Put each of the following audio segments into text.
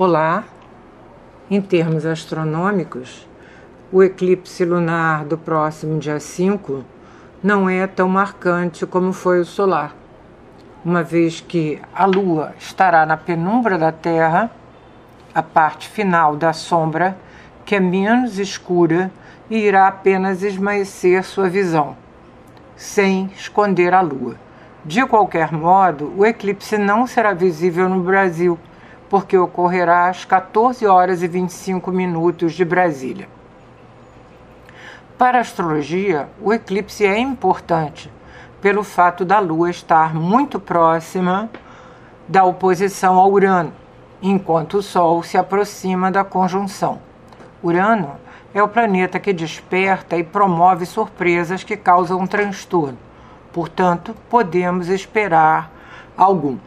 Olá! Em termos astronômicos, o eclipse lunar do próximo dia 5 não é tão marcante como foi o solar, uma vez que a Lua estará na penumbra da Terra, a parte final da sombra, que é menos escura e irá apenas esmaecer sua visão, sem esconder a Lua. De qualquer modo, o eclipse não será visível no Brasil porque ocorrerá às 14 horas e 25 minutos de Brasília. Para a astrologia, o eclipse é importante pelo fato da Lua estar muito próxima da oposição a Urano, enquanto o Sol se aproxima da conjunção. Urano é o planeta que desperta e promove surpresas que causam transtorno. Portanto, podemos esperar algum.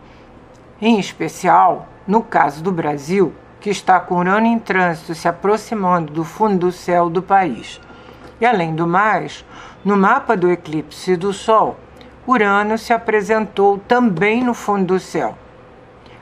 Em especial, no caso do Brasil, que está com Urano em trânsito se aproximando do fundo do céu do país. E além do mais, no mapa do eclipse do Sol, Urano se apresentou também no fundo do céu,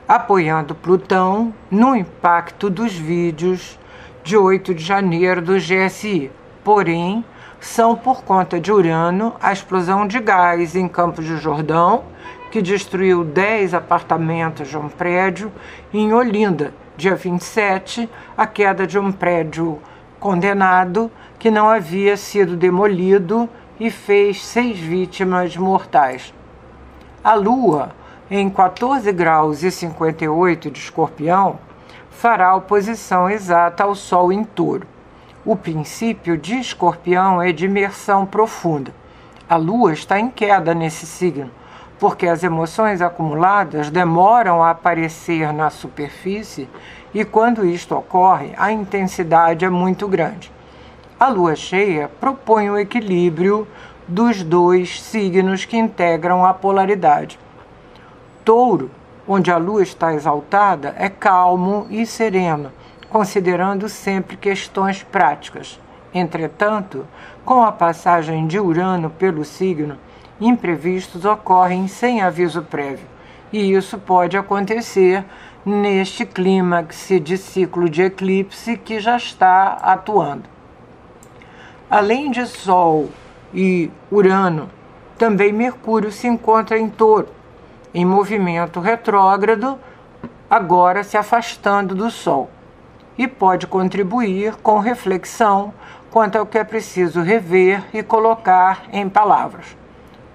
apoiando Plutão no impacto dos vídeos de 8 de janeiro do GSI. Porém, são por conta de Urano a explosão de gás em Campos de Jordão que destruiu 10 apartamentos de um prédio em Olinda, dia 27, a queda de um prédio condenado que não havia sido demolido e fez seis vítimas mortais. A Lua, em 14 graus e 58 de escorpião, fará oposição exata ao Sol em touro. O princípio de escorpião é de imersão profunda. A Lua está em queda nesse signo, porque as emoções acumuladas demoram a aparecer na superfície e, quando isto ocorre, a intensidade é muito grande. A lua cheia propõe o equilíbrio dos dois signos que integram a polaridade. Touro, onde a lua está exaltada, é calmo e sereno, considerando sempre questões práticas. Entretanto, com a passagem de Urano pelo signo, imprevistos ocorrem sem aviso prévio, e isso pode acontecer neste clímax de ciclo de eclipse que já está atuando. Além de Sol e Urano, também Mercúrio se encontra em Touro, em movimento retrógrado, agora se afastando do Sol, e pode contribuir com reflexão quanto ao que é preciso rever e colocar em palavras.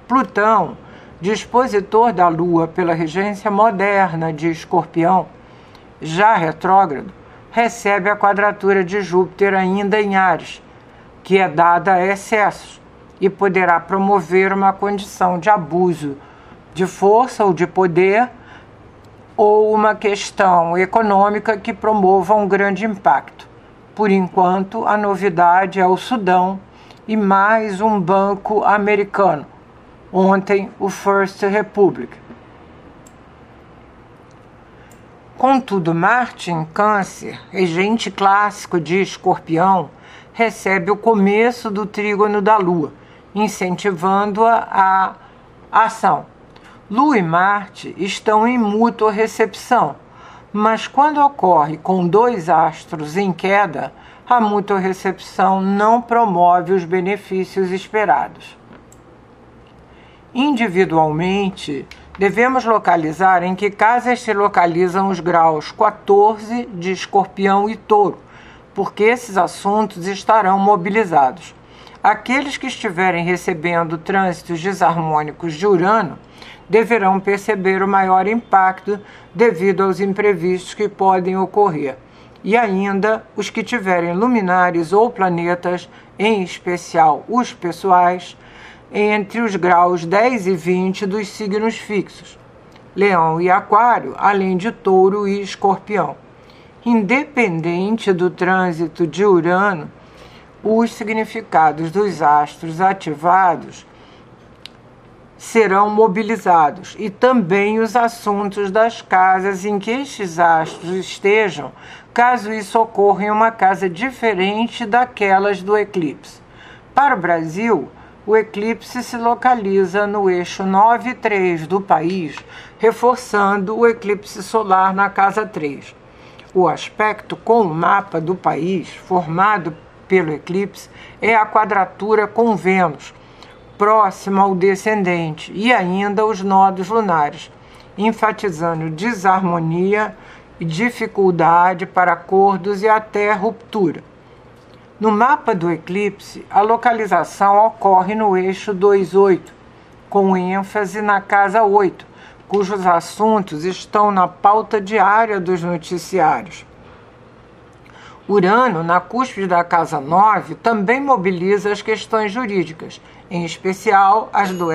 Plutão, dispositor da Lua pela regência moderna de Escorpião, já retrógrado, recebe a quadratura de Júpiter ainda em Ares, que é dada a excessos e poderá promover uma condição de abuso de força ou de poder ou uma questão econômica que promova um grande impacto. Por enquanto, a novidade é o Sudão e mais um banco americano ontem o First Republic. Contudo, Marte em Câncer, regente clássico de Escorpião, recebe o começo do trígono da Lua, incentivando-a à ação. Lua e Marte estão em mútua recepção, mas quando ocorre com dois astros em queda, a mútua recepção não promove os benefícios esperados. Individualmente, devemos localizar em que casas se localizam os graus 14 de Escorpião e Touro, porque esses assuntos estarão mobilizados. Aqueles que estiverem recebendo trânsitos desarmônicos de Urano deverão perceber o maior impacto devido aos imprevistos que podem ocorrer. E ainda os que tiverem luminares ou planetas, em especial os pessoais, entre os graus 10 e 20 dos signos fixos, Leão e Aquário, além de Touro e Escorpião. Independente do trânsito de Urano, os significados dos astros ativados serão mobilizados e também os assuntos das casas em que estes astros estejam, caso isso ocorra em uma casa diferente daquelas do eclipse. Para o Brasil, o eclipse se localiza no eixo 9 e 3 do país, reforçando o eclipse solar na casa 3. o aspecto com o mapa do país formado pelo eclipse é a quadratura com Vênus, próxima ao descendente, e ainda os nodos lunares, enfatizando desarmonia e dificuldade para acordos e até ruptura. No mapa do eclipse, a localização ocorre no eixo 28, com ênfase na casa 8, cujos assuntos estão na pauta diária dos noticiários. Urano, na cúspide da casa 9, também mobiliza as questões jurídicas, em especial as do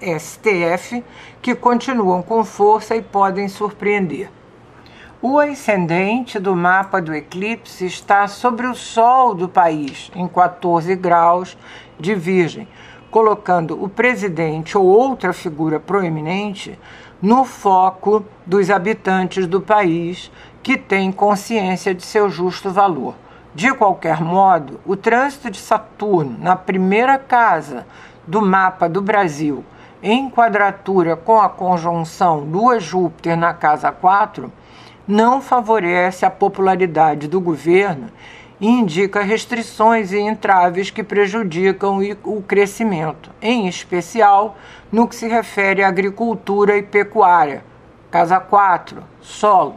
STF, que continuam com força e podem surpreender. O ascendente do mapa do eclipse está sobre o Sol do país, em 14 graus de Virgem, colocando o presidente ou outra figura proeminente no foco dos habitantes do país que têm consciência de seu justo valor. De qualquer modo, o trânsito de Saturno na primeira casa do mapa do Brasil, em quadratura com a conjunção Lua-Júpiter na casa 4, não favorece a popularidade do governo e indica restrições e entraves que prejudicam o crescimento, em especial no que se refere à agricultura e pecuária. Casa 4, solo.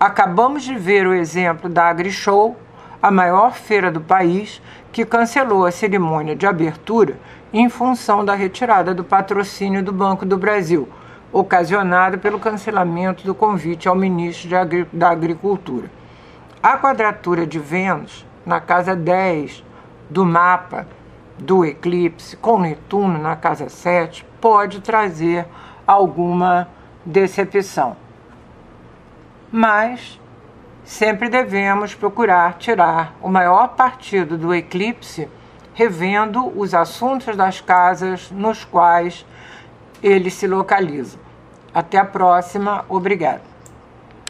Acabamos de ver o exemplo da AgriShow, a maior feira do país, que cancelou a cerimônia de abertura em função da retirada do patrocínio do Banco do Brasil ocasionado pelo cancelamento do convite ao ministro Agri da Agricultura. A quadratura de Vênus, na casa 10 do mapa do eclipse, com Netuno na casa 7, pode trazer alguma decepção. Mas sempre devemos procurar tirar o maior partido do eclipse revendo os assuntos das casas nos quais ele se localiza. Até a próxima. Obrigado.